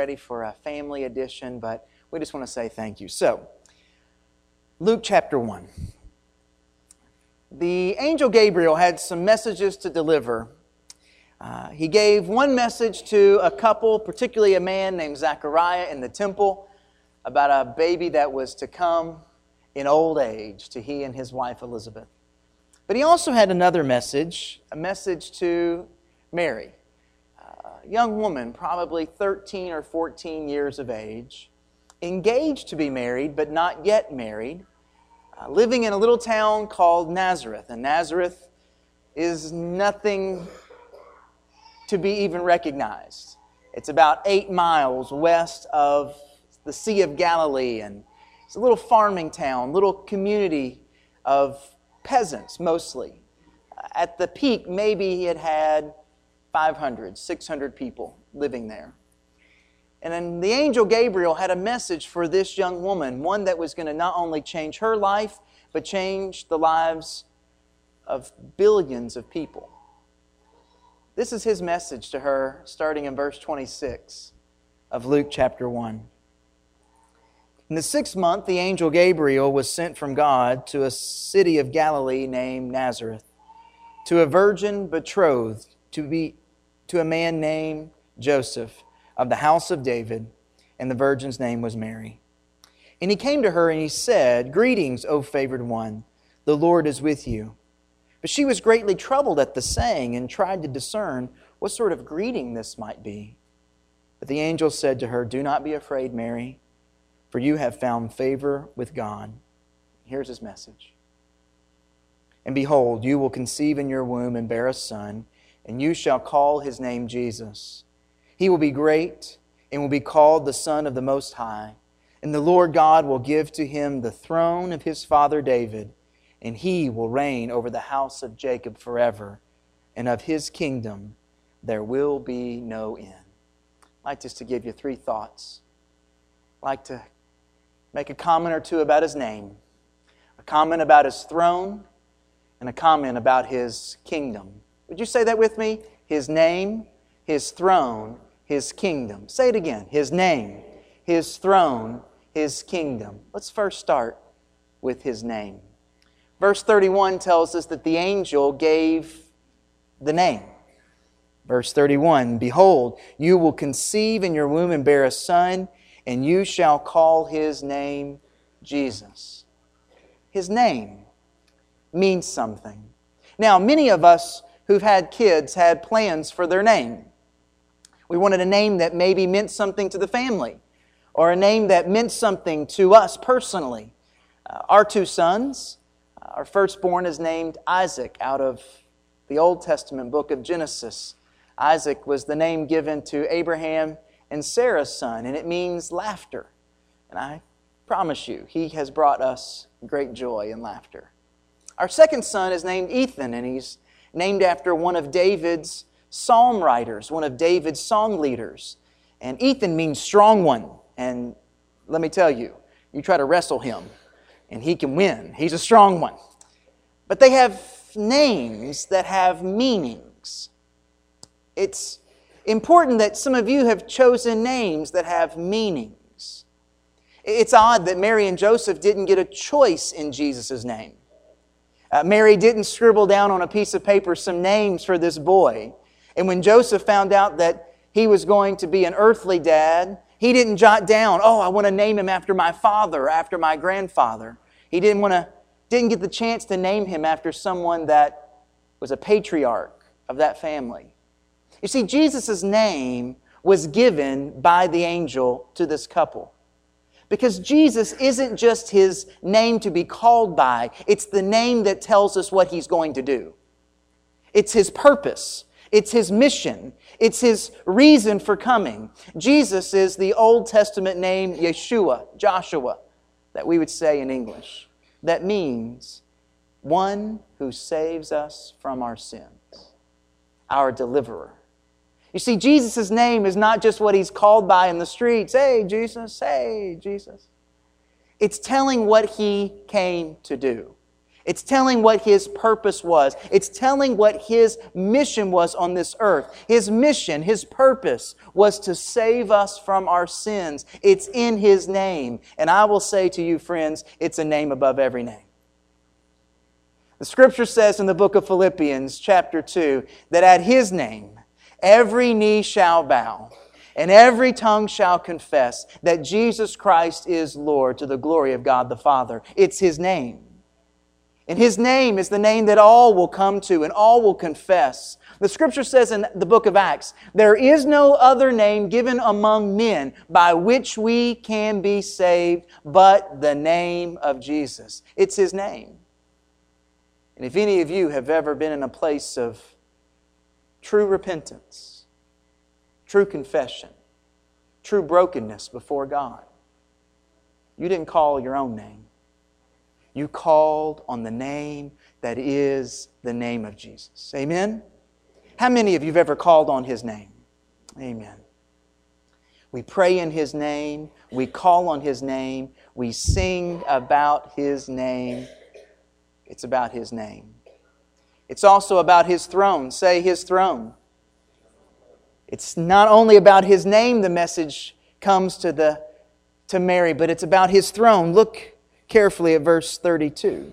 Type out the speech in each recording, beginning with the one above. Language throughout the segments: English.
ready for a family edition, but we just want to say thank you. So, Luke chapter 1. The angel Gabriel had some messages to deliver. Uh, he gave one message to a couple, particularly a man named Zechariah in the temple, about a baby that was to come in old age to he and his wife Elizabeth. But he also had another message, a message to Mary, young woman, probably 13 or 14 years of age, engaged to be married, but not yet married, uh, living in a little town called Nazareth. And Nazareth is nothing to be even recognized. It's about eight miles west of the Sea of Galilee, and it's a little farming town, little community of peasants mostly. At the peak, maybe it had 500, 600 people living there. And then the angel Gabriel had a message for this young woman, one that was going to not only change her life, but change the lives of billions of people. This is his message to her, starting in verse 26 of Luke chapter 1. In the sixth month, the angel Gabriel was sent from God to a city of Galilee named Nazareth, to a virgin betrothed to, be, to a man named Joseph of the house of David, and the virgin's name was Mary. And he came to her and he said, Greetings, O favored one, the Lord is with you. But she was greatly troubled at the saying and tried to discern what sort of greeting this might be. But the angel said to her, Do not be afraid, Mary for you have found favor with God. Here's his message. And behold, you will conceive in your womb and bear a son, and you shall call his name Jesus. He will be great and will be called the Son of the Most High. And the Lord God will give to him the throne of his father David, and he will reign over the house of Jacob forever, and of his kingdom there will be no end. I'd like just to give you three thoughts. I'd like to make a comment or two about his name, a comment about his throne, and a comment about his kingdom. Would you say that with me? His name, his throne, his kingdom. Say it again. His name, his throne, his kingdom. Let's first start with his name. Verse 31 tells us that the angel gave the name. Verse 31 Behold, you will conceive in your womb and bear a son and you shall call his name Jesus. His name means something. Now, many of us who've had kids had plans for their name. We wanted a name that maybe meant something to the family, or a name that meant something to us personally. Uh, our two sons, uh, our firstborn is named Isaac out of the Old Testament book of Genesis. Isaac was the name given to Abraham and Sarah's son, and it means laughter. And I promise you, he has brought us great joy and laughter. Our second son is named Ethan, and he's named after one of David's psalm writers, one of David's song leaders. And Ethan means strong one. And let me tell you, you try to wrestle him, and he can win. He's a strong one. But they have names that have meanings. It's important that some of you have chosen names that have meanings. It's odd that Mary and Joseph didn't get a choice in Jesus' name. Uh, Mary didn't scribble down on a piece of paper some names for this boy. And when Joseph found out that he was going to be an earthly dad, he didn't jot down, oh, I want to name him after my father, after my grandfather. He didn't want to, didn't get the chance to name him after someone that was a patriarch of that family. You see, Jesus' name was given by the angel to this couple. Because Jesus isn't just his name to be called by, it's the name that tells us what he's going to do. It's his purpose, it's his mission, it's his reason for coming. Jesus is the Old Testament name Yeshua, Joshua, that we would say in English. That means one who saves us from our sins, our deliverer. You see, Jesus' name is not just what he's called by in the streets. Hey, Jesus, hey, Jesus. It's telling what he came to do. It's telling what his purpose was. It's telling what his mission was on this earth. His mission, his purpose was to save us from our sins. It's in his name. And I will say to you, friends, it's a name above every name. The scripture says in the book of Philippians, chapter 2, that at his name every knee shall bow and every tongue shall confess that Jesus Christ is Lord to the glory of God the Father. It's his name. And his name is the name that all will come to and all will confess. The scripture says in the book of Acts, there is no other name given among men by which we can be saved but the name of Jesus. It's his name. And if any of you have ever been in a place of true repentance, true confession, true brokenness before God, you didn't call your own name. You called on the name that is the name of Jesus. Amen? How many of you have ever called on His name? Amen. We pray in His name. We call on His name. We sing about His name. It's about His name. It's also about His throne. Say His throne. It's not only about His name, the message comes to, the, to Mary, but it's about His throne. Look carefully at verse 32.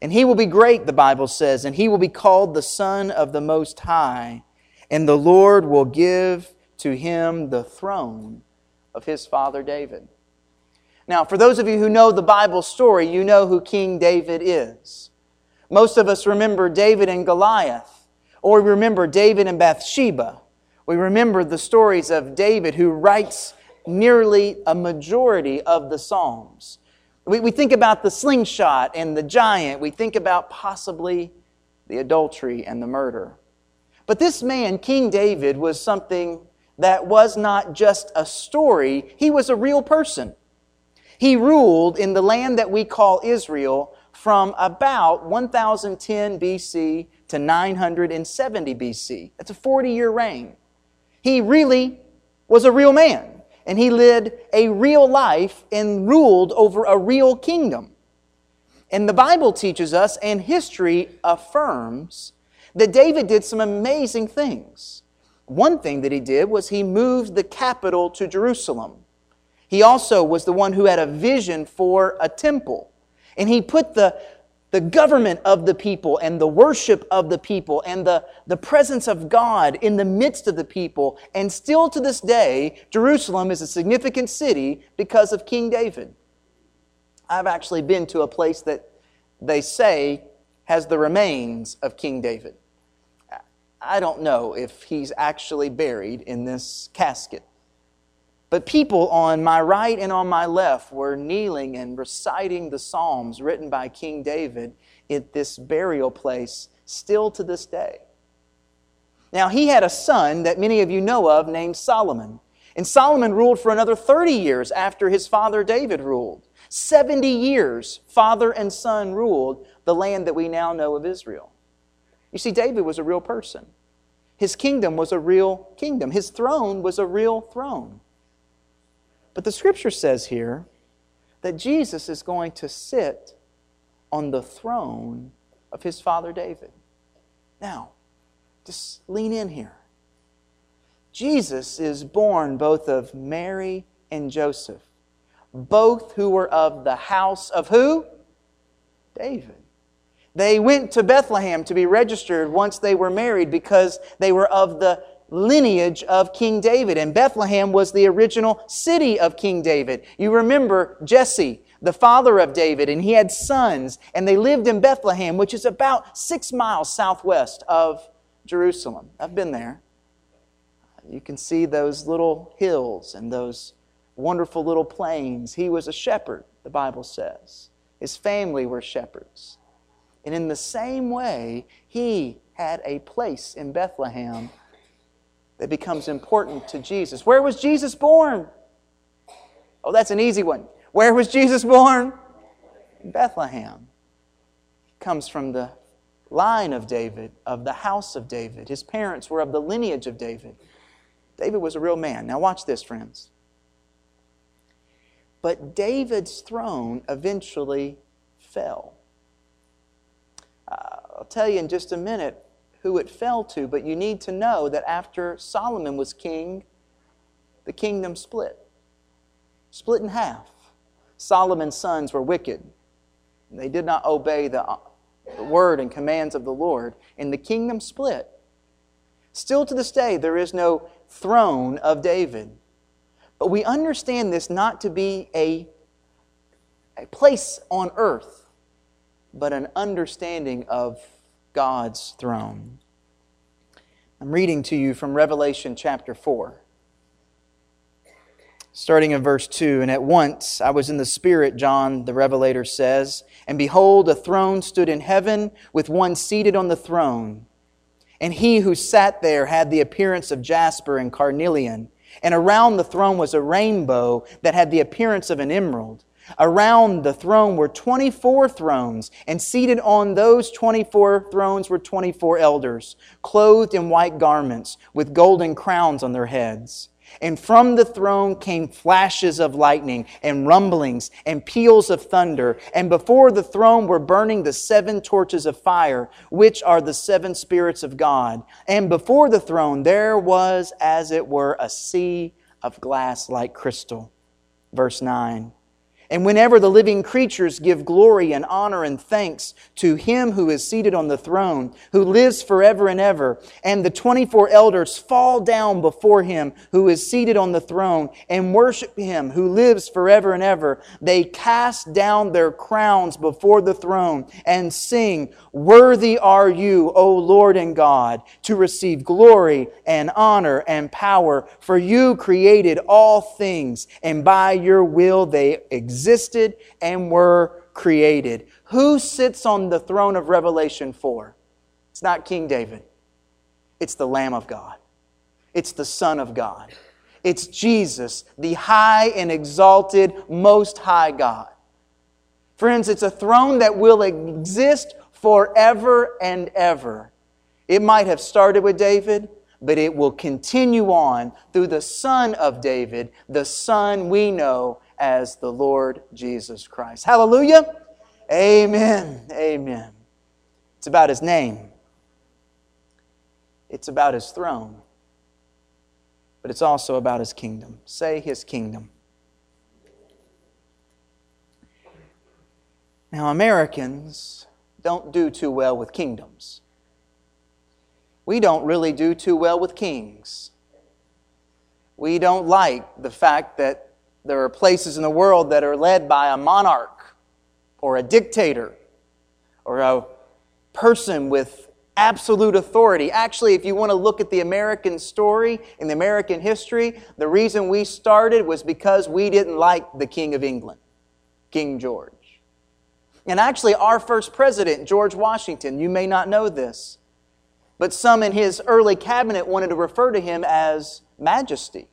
And he will be great, the Bible says, and he will be called the Son of the Most High, and the Lord will give to him the throne of his father David. Now, for those of you who know the Bible story, you know who King David is. Most of us remember David and Goliath, or we remember David and Bathsheba. We remember the stories of David, who writes nearly a majority of the Psalms. We, we think about the slingshot and the giant. We think about possibly the adultery and the murder. But this man, King David, was something that was not just a story, he was a real person. He ruled in the land that we call Israel from about 1010 BC to 970 BC. That's a 40 year reign. He really was a real man and he led a real life and ruled over a real kingdom. And the Bible teaches us, and history affirms, that David did some amazing things. One thing that he did was he moved the capital to Jerusalem. He also was the one who had a vision for a temple. And he put the, the government of the people and the worship of the people and the, the presence of God in the midst of the people. And still to this day, Jerusalem is a significant city because of King David. I've actually been to a place that they say has the remains of King David. I don't know if he's actually buried in this casket. But people on my right and on my left were kneeling and reciting the Psalms written by King David at this burial place still to this day. Now, he had a son that many of you know of named Solomon. And Solomon ruled for another 30 years after his father David ruled. 70 years, father and son ruled the land that we now know of Israel. You see, David was a real person. His kingdom was a real kingdom. His throne was a real throne. But the scripture says here that Jesus is going to sit on the throne of his father David. Now, just lean in here. Jesus is born both of Mary and Joseph, both who were of the house of who? David. They went to Bethlehem to be registered once they were married because they were of the lineage of King David. And Bethlehem was the original city of King David. You remember Jesse, the father of David, and he had sons, and they lived in Bethlehem, which is about six miles southwest of Jerusalem. I've been there. You can see those little hills and those wonderful little plains. He was a shepherd, the Bible says. His family were shepherds. And in the same way, he had a place in Bethlehem that becomes important to Jesus. Where was Jesus born? Oh, that's an easy one. Where was Jesus born? In Bethlehem. He comes from the line of David, of the house of David. His parents were of the lineage of David. David was a real man. Now, watch this, friends. But David's throne eventually fell. Uh, I'll tell you in just a minute who it fell to, but you need to know that after Solomon was king, the kingdom split. Split in half. Solomon's sons were wicked. They did not obey the, uh, the word and commands of the Lord, and the kingdom split. Still to this day, there is no throne of David. But we understand this not to be a, a place on earth, but an understanding of God's throne. I'm reading to you from Revelation chapter 4 starting in verse 2 And at once I was in the Spirit, John the Revelator says, and behold, a throne stood in heaven with one seated on the throne. And he who sat there had the appearance of jasper and carnelian. And around the throne was a rainbow that had the appearance of an emerald. Around the throne were 24 thrones, and seated on those 24 thrones were 24 elders, clothed in white garments, with golden crowns on their heads. And from the throne came flashes of lightning and rumblings and peals of thunder. And before the throne were burning the seven torches of fire, which are the seven spirits of God. And before the throne there was, as it were, a sea of glass like crystal. Verse 9. And whenever the living creatures give glory and honor and thanks to him who is seated on the throne, who lives forever and ever, and the 24 elders fall down before him who is seated on the throne and worship him who lives forever and ever, they cast down their crowns before the throne and sing, Worthy are you, O Lord and God, to receive glory and honor and power, for you created all things, and by your will they exist existed and were created. Who sits on the throne of Revelation 4? It's not King David, it's the Lamb of God, it's the Son of God. It's Jesus, the high and exalted, most high God. Friends, it's a throne that will exist forever and ever. It might have started with David, but it will continue on through the Son of David, the Son we know as the Lord Jesus Christ. Hallelujah. Amen. Amen. It's about his name, it's about his throne, but it's also about his kingdom. Say his kingdom. Now, Americans don't do too well with kingdoms. We don't really do too well with kings. We don't like the fact that there are places in the world that are led by a monarch or a dictator or a person with absolute authority. Actually, if you want to look at the American story in the American history, the reason we started was because we didn't like the King of England, King George. And actually, our first president, George Washington, you may not know this, but some in his early cabinet wanted to refer to him as Majesty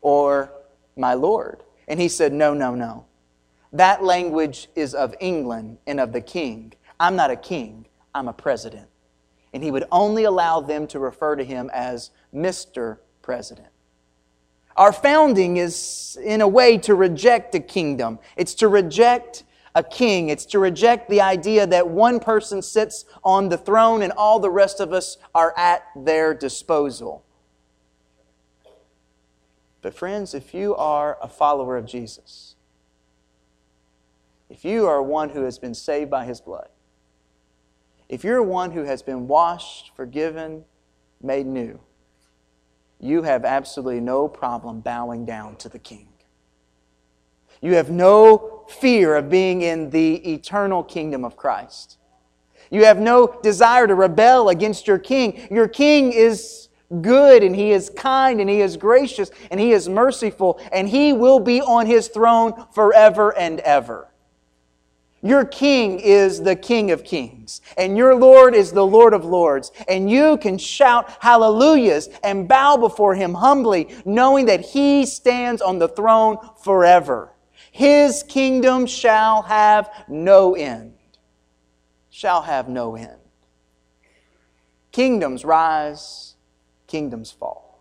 or my Lord. And he said, No, no, no. That language is of England and of the king. I'm not a king, I'm a president. And he would only allow them to refer to him as Mr. President. Our founding is, in a way, to reject a kingdom. It's to reject a king. It's to reject the idea that one person sits on the throne and all the rest of us are at their disposal. But, friends, if you are a follower of Jesus, if you are one who has been saved by his blood, if you're one who has been washed, forgiven, made new, you have absolutely no problem bowing down to the King. You have no fear of being in the eternal kingdom of Christ. You have no desire to rebel against your King. Your King is good and He is kind and He is gracious and He is merciful and He will be on His throne forever and ever. Your King is the King of Kings, and your Lord is the Lord of Lords, and you can shout hallelujahs and bow before Him humbly, knowing that He stands on the throne forever. His kingdom shall have no end. Shall have no end. Kingdoms rise kingdoms fall.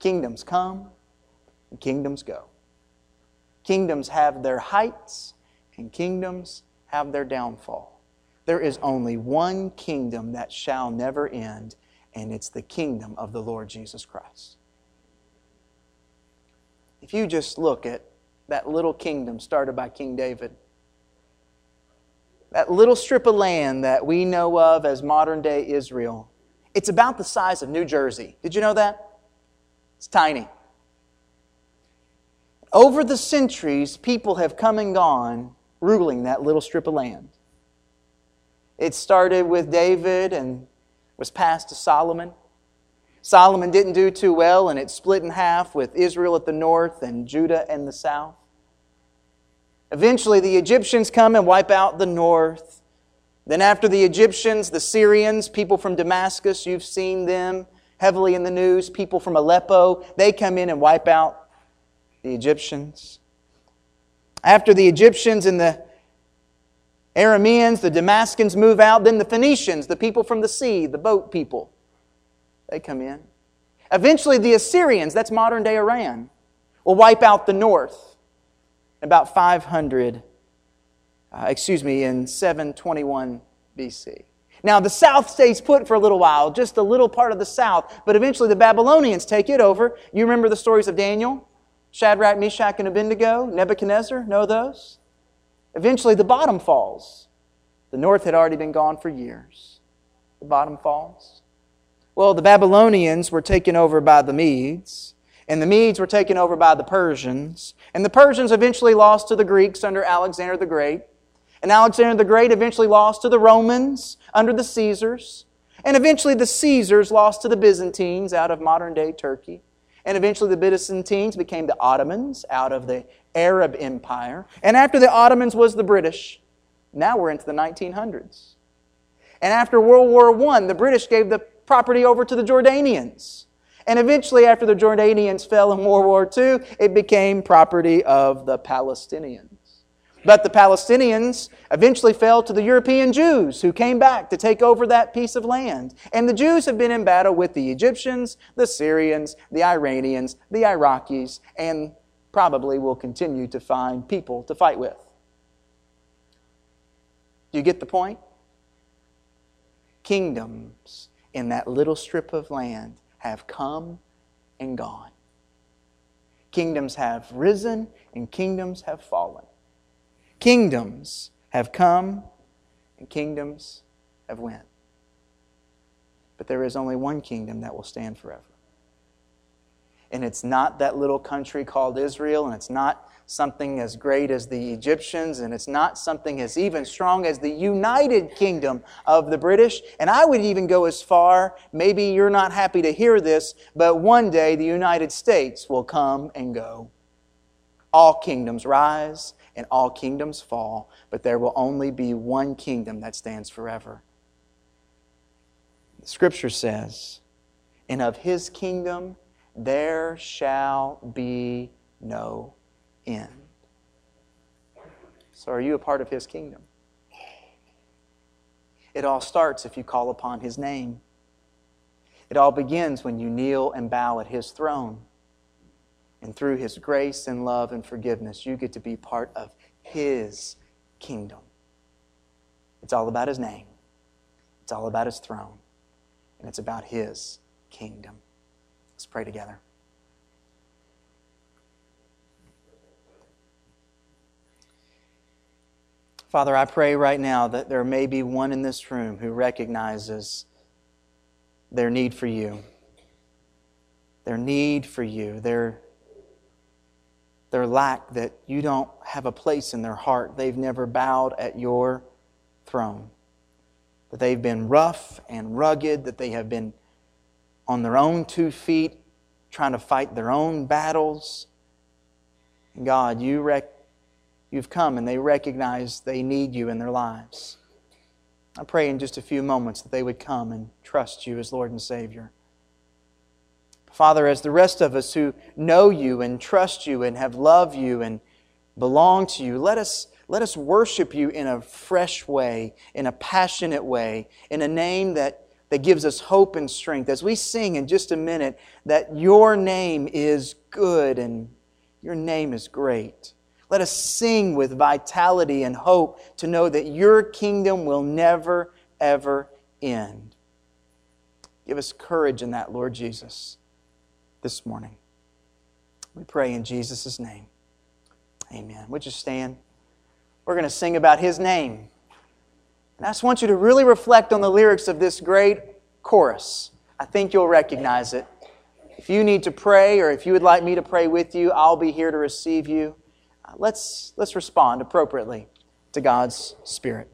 Kingdoms come and kingdoms go. Kingdoms have their heights and kingdoms have their downfall. There is only one kingdom that shall never end, and it's the kingdom of the Lord Jesus Christ. If you just look at that little kingdom started by King David, that little strip of land that we know of as modern day Israel, it's about the size of New Jersey. Did you know that? It's tiny. Over the centuries, people have come and gone ruling that little strip of land. It started with David and was passed to Solomon. Solomon didn't do too well, and it split in half with Israel at the north and Judah in the south. Eventually, the Egyptians come and wipe out the north. Then, after the Egyptians, the Syrians, people from Damascus, you've seen them heavily in the news, people from Aleppo, they come in and wipe out the Egyptians. After the Egyptians and the Arameans, the Damascans move out, then the Phoenicians, the people from the sea, the boat people, they come in. Eventually, the Assyrians, that's modern day Iran, will wipe out the north about 500, uh, excuse me, in 721 BC. Now, the south stays put for a little while, just a little part of the south, but eventually the Babylonians take it over. You remember the stories of Daniel, Shadrach, Meshach, and Abednego, Nebuchadnezzar? Know those? Eventually the bottom falls. The north had already been gone for years. The bottom falls. Well, the Babylonians were taken over by the Medes. And the Medes were taken over by the Persians. And the Persians eventually lost to the Greeks under Alexander the Great. And Alexander the Great eventually lost to the Romans under the Caesars. And eventually the Caesars lost to the Byzantines out of modern day Turkey. And eventually the Byzantines became the Ottomans out of the Arab Empire. And after the Ottomans was the British. Now we're into the 1900s. And after World War I, the British gave the property over to the Jordanians. And eventually, after the Jordanians fell in World War II, it became property of the Palestinians. But the Palestinians eventually fell to the European Jews who came back to take over that piece of land. And the Jews have been in battle with the Egyptians, the Syrians, the Iranians, the Iraqis, and probably will continue to find people to fight with. Do you get the point? Kingdoms in that little strip of land have come and gone. Kingdoms have risen and kingdoms have fallen. Kingdoms have come and kingdoms have went. But there is only one kingdom that will stand forever. And it's not that little country called Israel, and it's not something as great as the Egyptians, and it's not something as even strong as the United Kingdom of the British. And I would even go as far, maybe you're not happy to hear this, but one day the United States will come and go. All kingdoms rise and all kingdoms fall, but there will only be one kingdom that stands forever. The scripture says, and of his kingdom there shall be no end. So, are you a part of his kingdom? It all starts if you call upon his name. It all begins when you kneel and bow at his throne. And through His grace and love and forgiveness, you get to be part of His kingdom. It's all about His name, it's all about His throne, and it's about His kingdom. Let's pray together. Father, I pray right now that there may be one in this room who recognizes their need for you, their need for you, their their lack that you don't have a place in their heart. They've never bowed at your throne. That they've been rough and rugged, that they have been on their own two feet trying to fight their own battles. God, you rec- you've come and they recognize they need you in their lives. I pray in just a few moments that they would come and trust you as Lord and Savior. Father, as the rest of us who know you and trust you and have loved you and belong to you, let us, let us worship you in a fresh way, in a passionate way, in a name that, that gives us hope and strength. As we sing in just a minute that your name is good and your name is great. Let us sing with vitality and hope to know that your kingdom will never, ever end. Give us courage in that, Lord Jesus, this morning. We pray in Jesus' name. Amen. Would you stand? We're going to sing about his name. And I just want you to really reflect on the lyrics of this great chorus. I think you'll recognize it. If you need to pray or if you would like me to pray with you, I'll be here to receive you. Uh, let's, let's respond appropriately to God's Spirit.